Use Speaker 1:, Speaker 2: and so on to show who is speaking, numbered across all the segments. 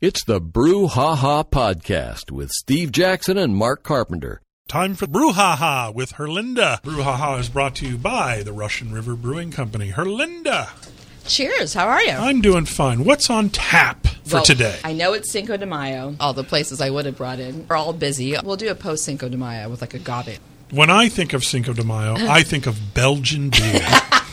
Speaker 1: It's the Brew Ha Ha Podcast with Steve Jackson and Mark Carpenter.
Speaker 2: Time for Brouhaha with Herlinda. Brouhaha is brought to you by the Russian River Brewing Company. Herlinda,
Speaker 3: Cheers. How are you?
Speaker 2: I'm doing fine. What's on tap for
Speaker 3: Well,
Speaker 2: today?
Speaker 3: I know it's Cinco de Mayo. All the places I would have brought in are all busy. We'll do a post Cinco de Mayo with like a agave.
Speaker 2: when I think of Cinco de Mayo, I think of Belgian beer.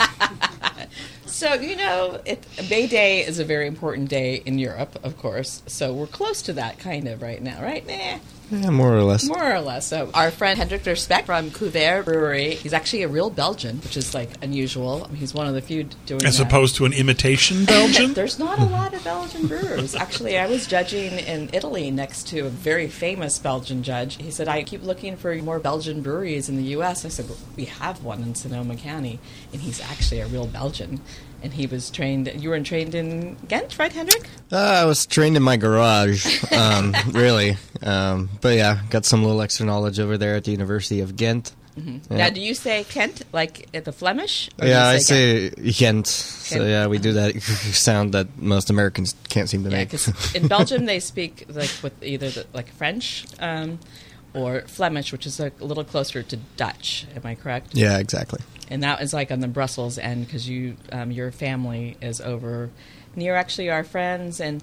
Speaker 3: So, you know, it, May Day is a very important day in Europe, of course. So we're close to that kind of right now, right? Nah.
Speaker 4: Yeah, more or less.
Speaker 3: More or less. So, our friend Hendrik Verspecht from Cuver Brewery, he's actually a real Belgian, which is like unusual. He's one of the few doing
Speaker 2: As
Speaker 3: that.
Speaker 2: opposed to an imitation Belgian?
Speaker 3: There's not a lot of Belgian brewers. Actually, I was judging in Italy next to a very famous Belgian judge. He said, I keep looking for more Belgian breweries in the U.S. I said, "Well, We have one in Sonoma County, and he's actually a real Belgian. And he was trained, you were trained in Ghent, right, Hendrik?
Speaker 4: Uh, I was trained in my garage, um, really. Um, but yeah, got some little extra knowledge over there at the University of Ghent. Yeah.
Speaker 3: Now, do you say Kent, like the Flemish?
Speaker 4: Yeah,
Speaker 3: you
Speaker 4: I say Ghent. So
Speaker 3: Ghent.
Speaker 4: yeah, we do that sound that most Americans can't seem to
Speaker 3: Yeah,
Speaker 4: make.
Speaker 3: in Belgium they speak like with either the, like French um, or Flemish, which is a little closer to Dutch. Am I correct?
Speaker 4: yeah, exactly.
Speaker 3: and that is like on the Brussels end because you um, your family is over near actually our friends in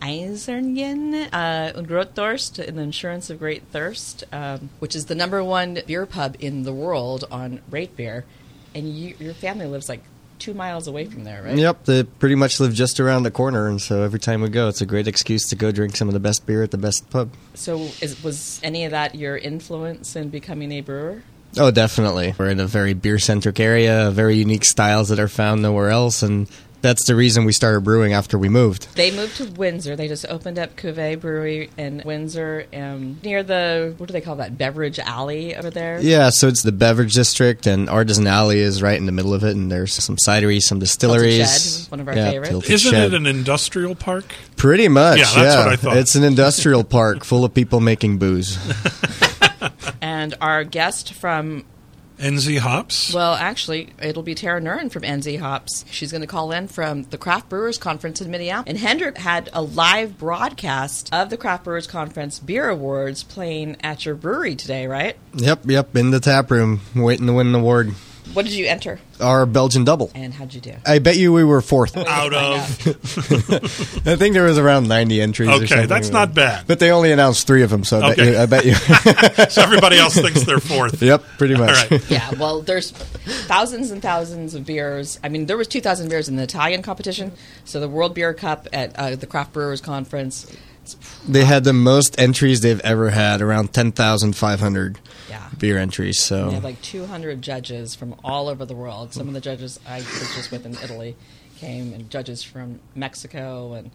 Speaker 3: Eiserningen uh, und Grotdorst in the Insurance of Great Thirst, um, which is the number one beer pub in the world on RateBeer, and you, your family lives like two miles away from there, right?
Speaker 4: Yep, they pretty much live just around the corner, and so every time we go, it's a great excuse to go drink some of the best beer at the best pub.
Speaker 3: So, is, was any of that your influence in becoming a brewer?
Speaker 4: Oh, definitely. We're in a very beer centric area, very unique styles that are found nowhere else, and that's the reason we started brewing after we moved.
Speaker 3: They moved to Windsor. They just opened up Cuver Brewery in Windsor, um, near the what do they call that beverage alley over there?
Speaker 4: Yeah, so it's the beverage district, and Artisan Alley is right in the middle of it, and there's some cideries, some distilleries.
Speaker 3: Shed, one of our
Speaker 4: yeah,
Speaker 3: favorites.
Speaker 2: Isn't
Speaker 4: Shed.
Speaker 2: it an industrial park?
Speaker 4: Pretty much,
Speaker 2: Yeah,
Speaker 4: yeah.
Speaker 2: that's what I thought.
Speaker 4: It's an industrial park full of people making booze.
Speaker 3: And our guest from
Speaker 2: NZ Hops?
Speaker 3: well, actually, it'll be Tara Nurin from NZ Hops. She's going to call in from the Craft Brewers Conference in Minneapolis. And Hendrik had a live broadcast of the Craft Brewers Conference Beer Awards playing at your brewery today, right?
Speaker 4: yep, yep, in the tap room, waiting to win an award.
Speaker 3: What did you enter,
Speaker 4: Our Belgian double.
Speaker 3: and how'd you do?
Speaker 4: I bet you we were fourth.
Speaker 2: Out of.
Speaker 4: I think there was around 90 entries. or
Speaker 2: Okay,
Speaker 4: something.
Speaker 2: that's not bad.
Speaker 4: But they only announced three of them, so I
Speaker 2: Okay.
Speaker 4: bet you. I bet you.
Speaker 2: So everybody else thinks they're fourth.
Speaker 4: yep, pretty much.
Speaker 2: All right.
Speaker 3: yeah, well, there's thousands and thousands of beers. I mean, there was 2,000 beers in the Italian competition. So the World Beer Cup at uh, the Craft Brewers Conference.
Speaker 4: They had the most entries they've ever had, around 10,500
Speaker 3: Yeah.
Speaker 4: beer entries. So
Speaker 3: They had like 200 judges from all over the world. Some of the judges I was just with in Italy came, and judges from Mexico, and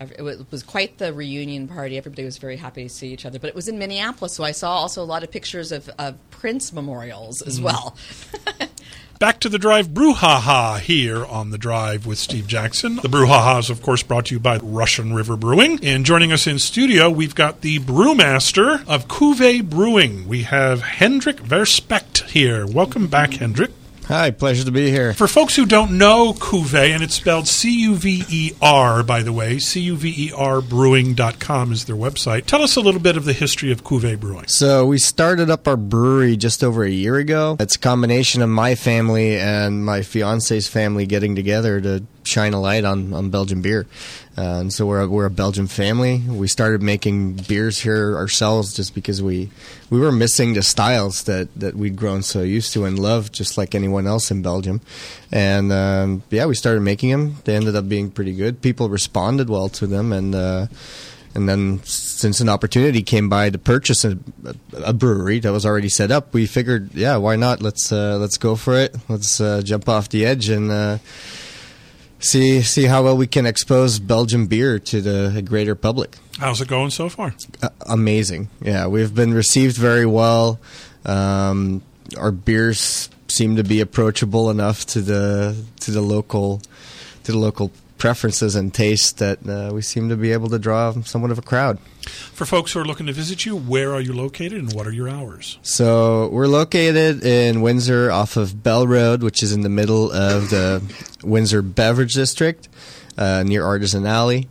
Speaker 3: it was quite the reunion party. Everybody was very happy to see each other. But it was in Minneapolis, so I saw also a lot of pictures of, of Prince memorials as mm. well.
Speaker 2: Back to the Drive Brouhaha here on the Drive with Steve Jackson. The Brouhaha is, of course, brought to you by Russian River Brewing. And joining us in studio, we've got the brewmaster of Cuver Brewing. We have Hendrik Verspecht here. Welcome back, Hendrik.
Speaker 4: Hi, pleasure to be here.
Speaker 2: For folks who don't know Cuver, and it's spelled C U V E R, by the way, C U V E R brewing.com is their website. Tell us a little bit of the history of Cuver Brewing.
Speaker 4: So we started up our brewery just over a year ago. It's a combination of my family and my fiance's family getting together to shine a light on, on Belgian beer. Uh, and so we're a, we're a Belgian family. We started making beers here ourselves just because we we were missing the styles that, that we'd grown so used to and loved, just like anyone else in Belgium. And um, yeah, we started making them. They ended up being pretty good. People responded well to them, and uh, and then since an opportunity came by to purchase a, a brewery that was already set up, we figured, yeah, why not? Let's uh, let's go for it. Let's uh, jump off the edge and uh, see see how well we can expose Belgian beer to the greater public.
Speaker 2: How's it going so far?
Speaker 4: Uh, amazing, yeah, we've been received very well. Um, our beers seem to be approachable enough to the to the local to the local preferences and tastes that uh, we seem to be able to draw somewhat of a crowd.
Speaker 2: For folks who are looking to visit you, where are you located and what are your hours?
Speaker 4: So we're located in Windsor off of Bell Road, which is in the middle of the Windsor Beverage District, uh, near Artisan Alley.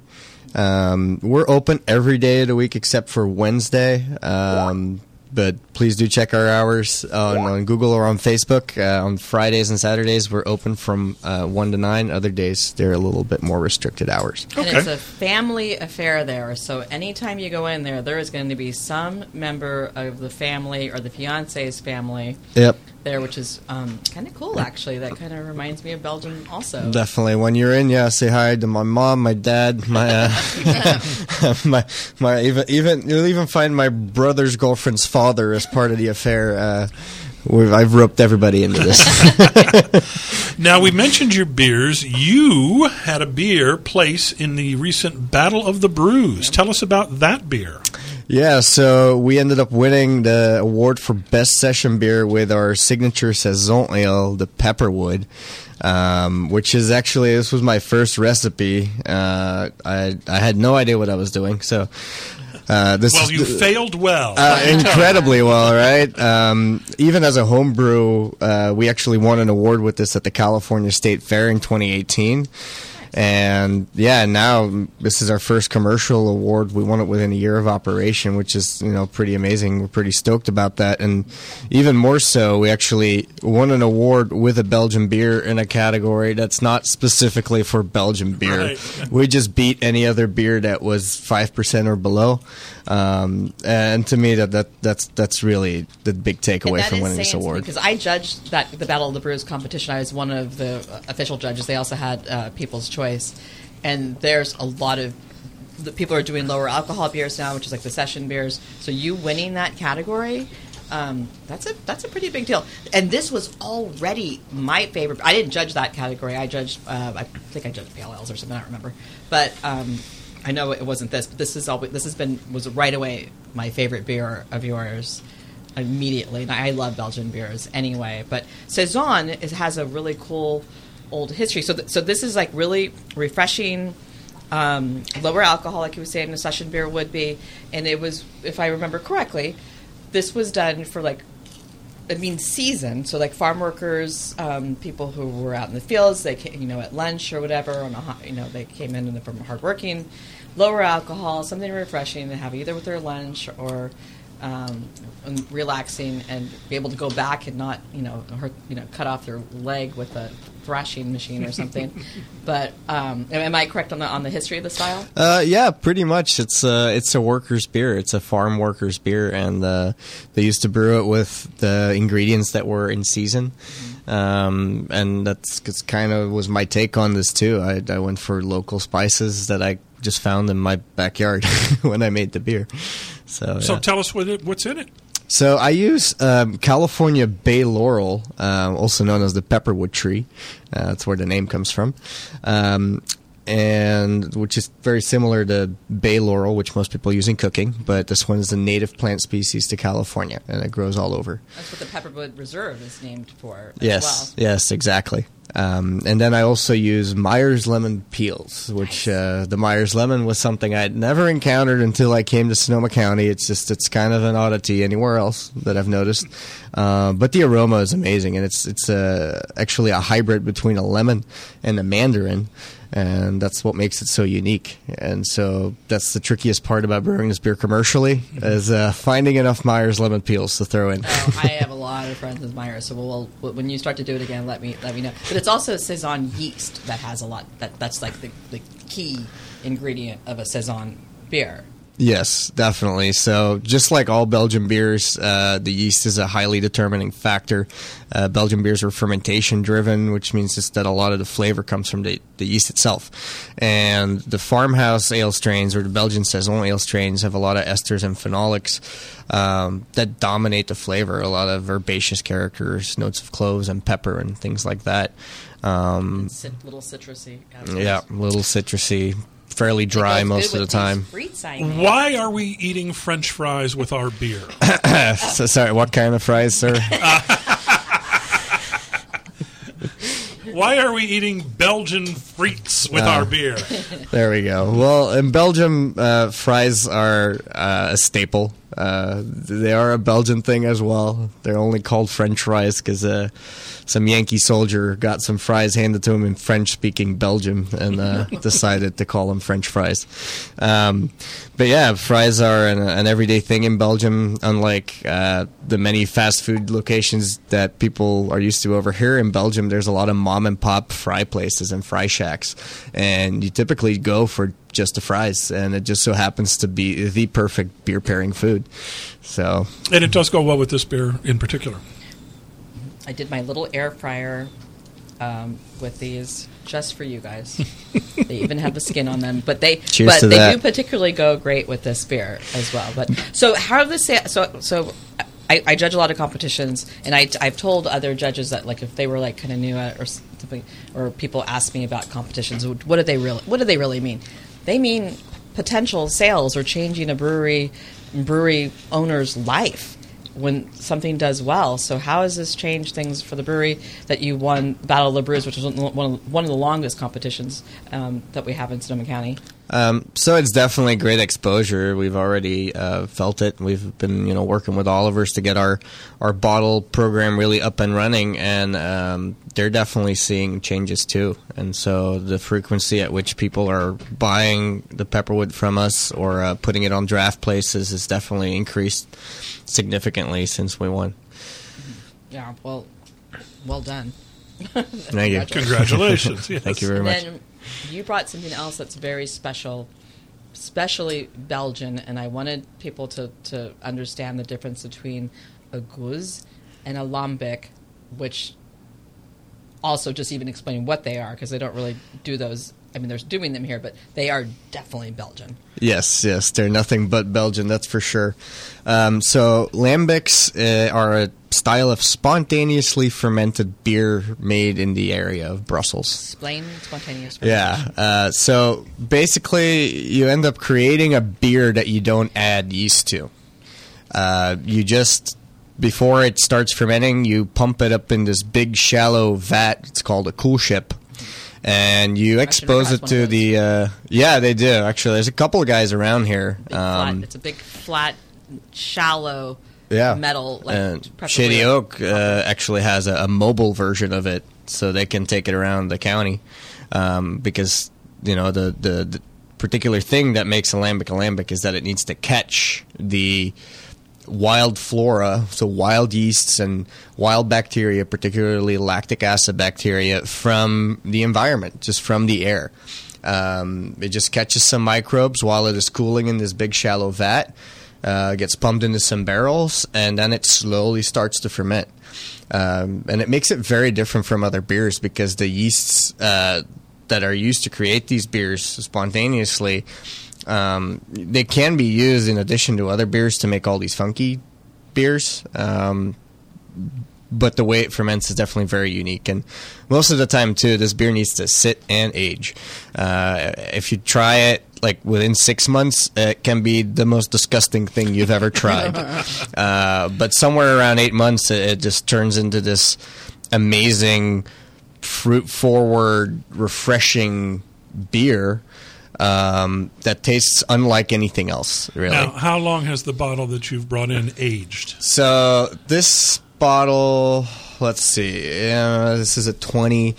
Speaker 4: Um, we're open every day of the week except for Wednesday. Um, but please do check our hours on, on Google or on Facebook. Uh, on Fridays and Saturdays, we're open from uh, 1 to 9. Other days, they're a little bit more restricted hours.
Speaker 2: Okay.
Speaker 3: And it's a family affair there. So anytime you go in there, there is going to be some member of the family or the fiance's family
Speaker 4: Yep.
Speaker 3: There, which is um, kind of cool, actually. That kind of reminds me of Belgium also.
Speaker 4: Definitely. When you're in, yeah, say hi to my mom, my dad, my uh, my my even even you'll even find my brother's girlfriend's father as part of the affair. Uh, we've, I've roped everybody into this.
Speaker 2: Now, we mentioned your beers. You had a beer place in the recent Battle of the Brews. Tell us about that beer.
Speaker 4: Yeah, so we ended up winning the award for best session beer with our signature saison ale, the Pepperwood. Um, which is actually this was my first recipe. Uh, I I had no idea what I was doing, so uh, this
Speaker 2: Well,
Speaker 4: is
Speaker 2: you failed well.
Speaker 4: Uh, incredibly well, right? Um, even as a homebrew, uh, we actually won an award with this at the California State Fair in 2018. And yeah, now this is our first commercial award. We won it within a year of operation, which is you know pretty amazing. We're pretty stoked about that, and even more so, we actually won an award with a Belgian beer in a category that's not specifically for Belgian beer.
Speaker 2: Right.
Speaker 4: We just beat any other beer that was five percent or below. Um, and to me, that, that that's that's really the big takeaway from winning this award.
Speaker 3: because I judged that the Battle of the Brews competition. I was one of the official judges. They also had uh, People's Choice, and there's a lot of the people are doing lower alcohol beers now, which is like the session beers. So you winning that category. Um, that's a that's a pretty big deal, and this was already my favorite. I didn't judge that category. I judged. Uh, I think I judged pale ales or something. I don't remember, but um, I know it wasn't this. But this is always this has been was right away my favorite beer of yours immediately. And I love Belgian beers anyway, but saison is, has a really cool old history. So, th- so this is like really refreshing, um, lower alcohol, like you were saying, a session beer would be. And it was, if I remember correctly, this was done for like. I mean, season. So, like farm workers, um, people who were out in the fields, they came, you know, at lunch or whatever, on a, you know, they came in and from hardworking, lower alcohol, something refreshing to have either with their lunch or um, and relaxing and be able to go back and not you know hurt, you know cut off their leg with a thrashing machine or something. but um, am, am I correct on the on the history of the style?
Speaker 4: Uh, yeah, pretty much. It's a it's a workers' beer. It's a farm workers' beer, and uh, they used to brew it with the ingredients that were in season. Um, and that's, that's kind of was my take on this too. I, I went for local spices that I just found in my backyard when I made the beer. So,
Speaker 2: So
Speaker 4: yeah.
Speaker 2: tell us what it, what's in it.
Speaker 4: So I use um, California Bay Laurel, um, also known as the pepperwood tree. Uh, that's where the name comes from, um, and which is very similar to Bay Laurel, which most people use in cooking. But this one is a native plant species to California, and it grows all over.
Speaker 3: That's what the Pepperwood Reserve is named for. As
Speaker 4: Yes,
Speaker 3: well.
Speaker 4: yes, exactly. Um, and then I also use Meyers lemon peels, which uh, the Meyers lemon was something I'd never encountered until I came to Sonoma County. It's just it's kind of an oddity anywhere else that I've noticed, uh, but the aroma is amazing, and it's it's uh, actually a hybrid between a lemon and a mandarin, and that's what makes it so unique. And so that's the trickiest part about brewing this beer commercially is uh, finding enough Meyers lemon peels to throw in.
Speaker 3: Oh, I have a lot of friends with Meyers, so we'll, we'll, when you start to do it again, let me let me know. But it's also a saison yeast that has a lot. That that's like the, the key ingredient of a saison beer.
Speaker 4: Yes, definitely. So, just like all Belgian beers, uh, the yeast is a highly determining factor. Uh, Belgian beers are fermentation driven, which means just that a lot of the flavor comes from the, the yeast itself. And the farmhouse ale strains or the Belgian saison ale strains have a lot of esters and phenolics um, that dominate the flavor. A lot of herbaceous characters, notes of cloves and pepper, and things like that. Um,
Speaker 3: little citrusy.
Speaker 4: yeah, little citrusy, fairly dry most of the time.
Speaker 2: Why are we eating French fries with our beer?
Speaker 4: So, sorry, what kind of fries, sir?
Speaker 2: Why are we eating Belgian frites with
Speaker 4: Oh.
Speaker 2: our beer?
Speaker 4: There we go. Well, in Belgium, uh, fries are uh, a staple. Uh, they are a Belgian thing as well. They're only called French fries because uh, some Yankee soldier got some fries handed to him in French-speaking Belgium and uh, decided to call them French fries. Um, but yeah, fries are an, an, everyday thing in Belgium, unlike uh, the many fast food locations that people are used to over here in Belgium. There's a lot of mom and pop fry places and fry shacks, and you typically go for just the fries, and it just so happens to be the perfect beer pairing food. So,
Speaker 2: and it does go well with this beer in particular.
Speaker 3: I did my little air fryer um, with these just for you guys. they even have the skin on them, but they
Speaker 4: Cheers
Speaker 3: but they
Speaker 4: that.
Speaker 3: do particularly go great with this beer as well. But so how are the sa- so so. I, I judge a lot of competitions, and I, I've told other judges that like if they were like kind of new at it or something, or people ask me about competitions, what do they really what do they really mean? They mean potential sales or changing a brewery brewery owner's life when something does well. So how has this changed things for the brewery that you won Battle of the Brews, which is one of, one of the longest competitions um, that we have in Sonoma County?
Speaker 4: Um, so it's definitely great exposure. We've already uh, felt it. We've been, you know, working with Oliver's to get our our bottle program really up and running, and um, they're definitely seeing changes too. And so the frequency at which people are buying the Pepperwood from us or uh, putting it on draft places has definitely increased significantly since we won.
Speaker 3: Yeah, well, well done.
Speaker 4: Thank you.
Speaker 2: Congratulations. yes.
Speaker 4: Thank you very
Speaker 3: and
Speaker 4: much.
Speaker 3: then you brought something else that's very special, especially Belgian, and I wanted people to, to understand the difference between a gueuze and a lambic, which also just even explain what they are because they don't really do those. I mean, they're doing them here, but they are definitely Belgian.
Speaker 4: Yes, yes, they're nothing but Belgian, that's for sure. Um, so lambics uh, are a style of spontaneously fermented beer made in the area of Brussels.
Speaker 3: Explain spontaneous.
Speaker 4: Yeah. Uh, so basically, you end up creating a beer that you don't add yeast to. Uh, you just before it starts fermenting, you pump it up in this big shallow vat. It's called a coolship. And you expose it to the uh, yeah they do actually there's a couple of guys around here um,
Speaker 3: flat, it's a big, flat, shallow
Speaker 4: yeah
Speaker 3: metal. Like,
Speaker 4: and Shady Oak uh, actually has a, a mobile version of it, so they can take it around the county. Um, because you know the, the the particular thing that makes a lambic a lambic is that it needs to catch the wild flora, so wild yeasts and wild bacteria, particularly lactic acid bacteria, from the environment, just from the air. Um, it just catches some microbes while it is cooling in this big shallow vat, uh, gets pumped into some barrels, and then it slowly starts to ferment. Um, and it makes it very different from other beers because the yeasts uh, that are used to create these beers spontaneously um, they can be used in addition to other beers to make all these funky beers. Um, but the way it ferments is definitely very unique. And most of the time, too, this beer needs to sit and age. Uh, if you try it like within six months, it can be the most disgusting thing you've ever tried. uh, but somewhere around eight months, it, it just turns into this amazing, fruit forward, refreshing beer um, that tastes unlike anything else, really.
Speaker 2: Now, how long has the bottle that you've brought in aged?
Speaker 4: So this bottle, let's see, uh, this is a 20,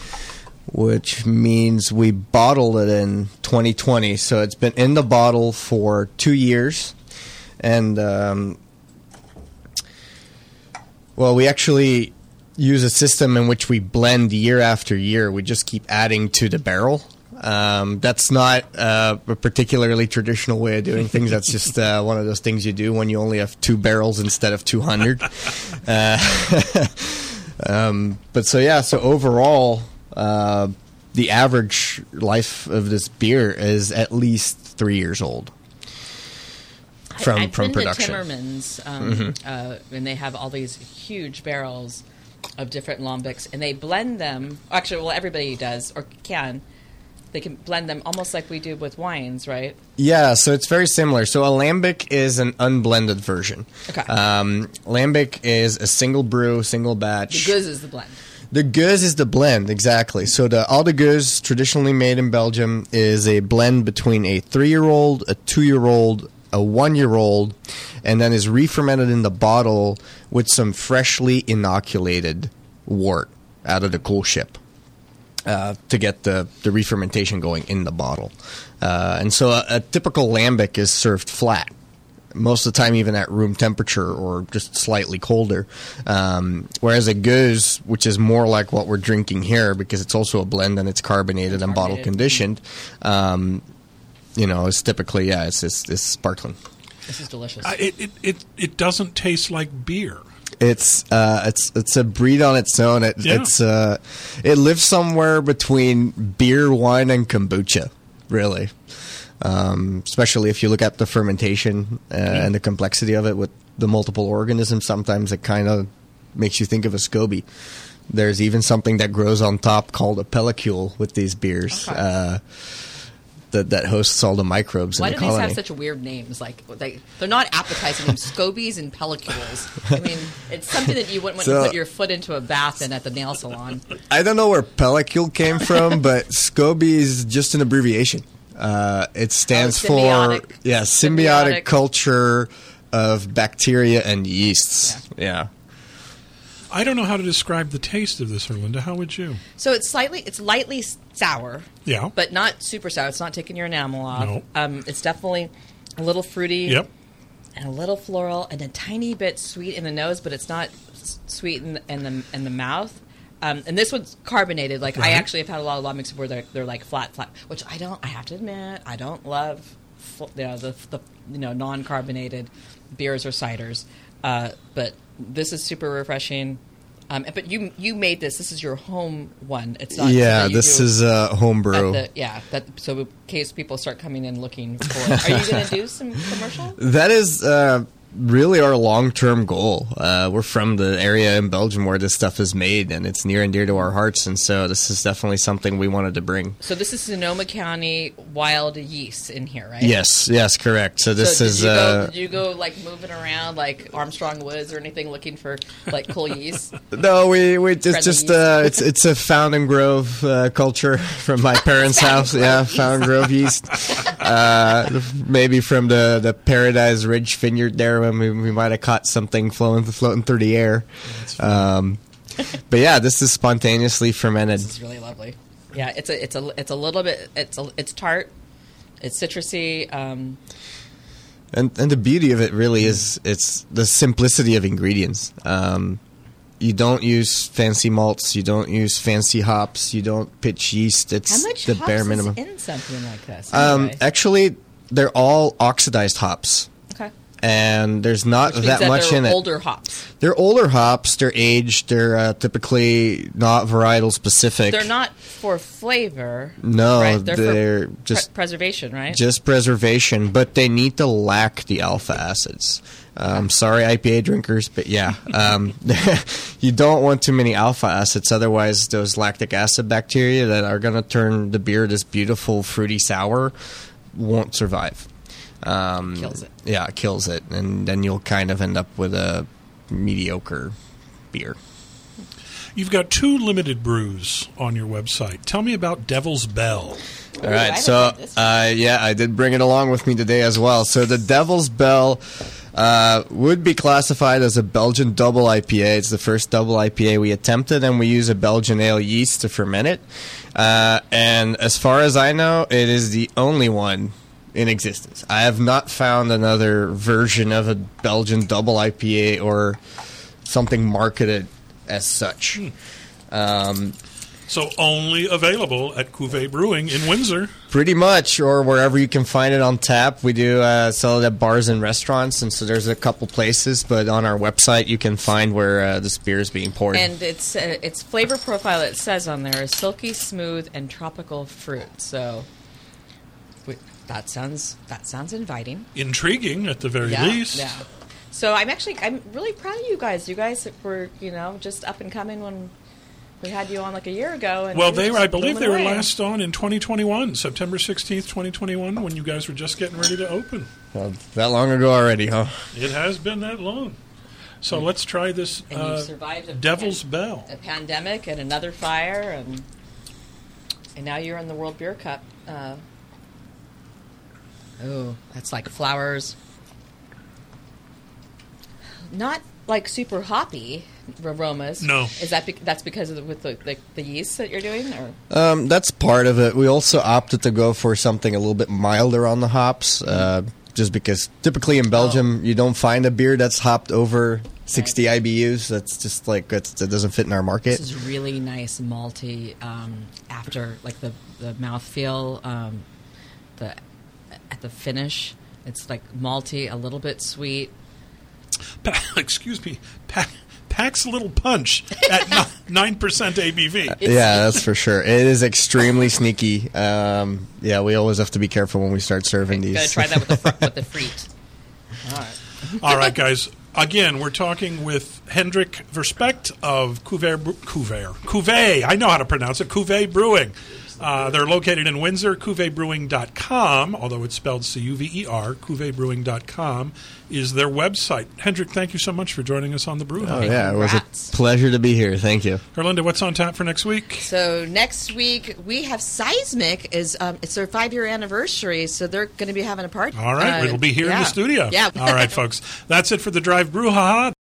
Speaker 4: which means we bottled it in 2020. So it's been in the bottle for two years. And, um, well, we actually use a system in which we blend year after year. We just keep adding to the barrel. Um, that's not uh, a particularly traditional way of doing things. That's just uh, one of those things you do when you only have two barrels instead of 200. uh, um, but so, yeah, so overall, uh, the average life of this beer is at least three years old from,
Speaker 3: I've
Speaker 4: from
Speaker 3: been
Speaker 4: production.
Speaker 3: to Timmermans, um, uh, and they have all these huge barrels of different lambics, and they blend them. Actually, well, everybody does or can. They can blend them almost like we do with wines, right?
Speaker 4: Yeah, so it's very similar. So a lambic is an unblended version.
Speaker 3: Okay.
Speaker 4: Um, lambic is a single brew, single batch.
Speaker 3: The gueuze is the blend.
Speaker 4: The gueuze is the blend, exactly. So the all the gueuze traditionally made in Belgium is a blend between a three-year-old, a two-year-old, a a one year old, and then is re-fermented in the bottle with some freshly inoculated wort out of the coolship. Uh, to get the, the re-fermentation going in the bottle. Uh, and so a, a typical lambic is served flat most of the time even at room temperature or just slightly colder. Um, whereas a gueuze, which is more like what we're drinking here because it's also a blend and it's carbonated and bottle conditioned, um, you know, it's typically yeah, it's it's, it's sparkling.
Speaker 5: This is delicious.
Speaker 2: Uh, it, it, it, it doesn't taste like beer.
Speaker 4: It's uh, it's it's a breed on its own. It,
Speaker 2: Yeah.
Speaker 4: It's uh, it lives somewhere between beer, wine, and kombucha. Really, um, especially if you look at the fermentation uh, and the complexity of it with the multiple organisms. Sometimes it kind of makes you think of a SCOBY. There's even something that grows on top called a pellicule with these beers.
Speaker 5: Okay.
Speaker 4: Uh, that, that hosts all the microbes
Speaker 3: Why
Speaker 4: in
Speaker 3: do
Speaker 4: the
Speaker 3: these have such weird names? Like they, they're not appetizing names. Scobies and pellicules. I mean, it's something that you wouldn't want
Speaker 4: So-
Speaker 3: to put your foot into a bath in at the nail salon.
Speaker 4: I don't know where pellicule came from, but SCOBY is just an abbreviation. Uh, it stands
Speaker 3: Oh,
Speaker 4: for yeah, symbiotic,
Speaker 3: Symbiotic.
Speaker 4: culture of bacteria and yeasts. Yeah.
Speaker 2: I don't know how to describe the taste of this, Herlinda. How would you?
Speaker 3: So it's slightly, it's lightly sour,
Speaker 2: Yeah.
Speaker 3: but not super sour. It's not taking your enamel off.
Speaker 2: No.
Speaker 3: Um, it's definitely a little fruity.
Speaker 2: Yep.
Speaker 3: and a little floral and a tiny bit sweet in the nose, but it's not sweet in the in the, in the mouth. Um, and this one's carbonated. Like I actually have had a lot of lambics where they're, they're like flat, flat, which I don't. I have to admit, I don't love you know, the the you know non carbonated beers or ciders. Uh, but this is super refreshing. Um, but you you made this. This is your home one. It's not.
Speaker 4: yeah, this is uh, homebrew.
Speaker 3: the- yeah, that so in case people start coming in looking for. Are you going to do some commercial?
Speaker 4: That is uh, really our long term goal. Uh, we're from the area in Belgium where this stuff is made, and it's near and dear to our hearts. And so this is definitely something we wanted to bring.
Speaker 3: So this is Sonoma County wild yeast in here, right?
Speaker 4: Yes, yes, correct. So this
Speaker 3: so
Speaker 4: is.
Speaker 3: Did you,
Speaker 4: uh,
Speaker 3: go, did you go like moving around like Armstrong Woods or anything looking for like cool yeast?
Speaker 4: No, we we it's
Speaker 3: Friendly
Speaker 4: just uh, it's it's a Fountain Grove uh, culture from my parents' house. Yeah, Fountain Grove yeast. Uh, maybe from the, the Paradise Ridge vineyard there when we, we might have caught something floating floating through the air. Um, but yeah, this is spontaneously fermented.
Speaker 3: It's really lovely. Yeah, it's a it's a it's a little bit it's a, it's tart, it's citrusy. Um,
Speaker 4: And and the beauty of it really is it's the simplicity of ingredients. Um, you don't use fancy malts. You don't use fancy hops. You don't pitch yeast. It's
Speaker 3: how much
Speaker 4: the
Speaker 3: hops
Speaker 4: bare
Speaker 3: is
Speaker 4: minimum.
Speaker 3: in something like this?
Speaker 4: Um,
Speaker 3: anyway?
Speaker 4: actually, they're all oxidized hops. And there's not
Speaker 3: means
Speaker 4: that, much in it.
Speaker 3: older hops.
Speaker 4: They're older hops. They're aged. They're uh, typically not varietal specific.
Speaker 3: They're not for flavor.
Speaker 4: No,
Speaker 3: right? they're,
Speaker 4: they're
Speaker 3: for
Speaker 4: just-
Speaker 3: pre- preservation, right?
Speaker 4: just preservation, but they need to lack the alpha acids. Um, sorry, IPA drinkers, but yeah, um, you don't want too many alpha acids. Otherwise, those lactic acid bacteria that are going to turn the beer this beautiful fruity sour won't survive. Um,
Speaker 3: Kills it.
Speaker 4: Yeah, it kills it, and then you'll kind of end up with a mediocre beer.
Speaker 2: You've got two limited brews on your website. Tell me about Devil's Bell.
Speaker 4: All right,
Speaker 3: I
Speaker 4: so
Speaker 3: had this one.
Speaker 4: uh, yeah, I did bring it along with me today as well. So the Devil's Bell uh, would be classified as a Belgian double IPA. It's the first double IPA we attempted, and we use a Belgian ale yeast to ferment it. Uh, and as far as I know, it is the only one in existence. I have not found another version of a Belgian double IPA or something marketed as such. Um,
Speaker 2: So only available at Cuver Brewing in Windsor.
Speaker 4: Pretty much, or wherever you can find it on tap. We do uh, sell it at bars and restaurants, and so there's a couple places. But on our website, you can find where uh, this beer is being poured.
Speaker 3: And its uh, its flavor profile it says on there is silky smooth and tropical fruit. So wait, that sounds that sounds inviting.
Speaker 2: Intriguing at the very
Speaker 3: yeah,
Speaker 2: least.
Speaker 3: yeah. So I'm actually I'm really proud of you guys. You guys were you know just up and coming when we had you on like a year ago. And
Speaker 2: Well, they
Speaker 3: were
Speaker 2: were, I believe they
Speaker 3: booming
Speaker 2: were last on in 2021, September 16th, 2021, when you guys were just getting ready to open.
Speaker 4: Well, that long ago already, huh?
Speaker 2: It has been that long. So let's try this
Speaker 3: And you
Speaker 2: uh,
Speaker 3: survived a
Speaker 2: Devil's
Speaker 3: pan-
Speaker 2: Bell.
Speaker 3: a pandemic and another fire and and now you're in the World Beer Cup. Uh, oh, that's like flowers, not like super hoppy aromas.
Speaker 2: No.
Speaker 3: is that be- that's because of the, with the, the the yeast that you're doing, or
Speaker 4: Um, that's part of it. We also opted to go for something a little bit milder on the hops, uh, just because typically in Belgium you don't find a beer that's hopped over 60 IBUs. That's just like that's, that doesn't fit in our market.
Speaker 3: this is really nice malty um, after like the the mouthfeel, um, the at the finish. It's like malty, a little bit sweet.
Speaker 2: Pa- excuse me, pack, packs a little punch at nine percent ABV.
Speaker 4: yeah, that's for sure. It is extremely sneaky. Um, yeah, we always have to be careful when we start serving these.
Speaker 3: Gotta
Speaker 4: these.
Speaker 3: try that with the fr- with the frites. All right.
Speaker 2: All right, guys. Again, we're talking with Hendrik Verspecht of Cuver, Bre- Cuver, Cuver. I know how to pronounce it. Cuver Brewing. Uh, they're located in Windsor. CuverBrewing.com, although it's spelled C-U-V-E-R. CuverBrewing.com is their website. Hendrik, thank you so much for joining us on the Brew
Speaker 4: oh
Speaker 2: Hub.
Speaker 4: yeah, it was a pleasure to be here. Thank you.
Speaker 2: Herlinda, what's on tap for next week?
Speaker 3: So next week we have Seismic is um, it's their five year anniversary, so they're going to be having a party.
Speaker 2: All right,
Speaker 3: Uh,
Speaker 2: it'll be here in the studio.
Speaker 3: Yeah.
Speaker 2: All right, folks. That's it for the Drive Brew Brouhaha.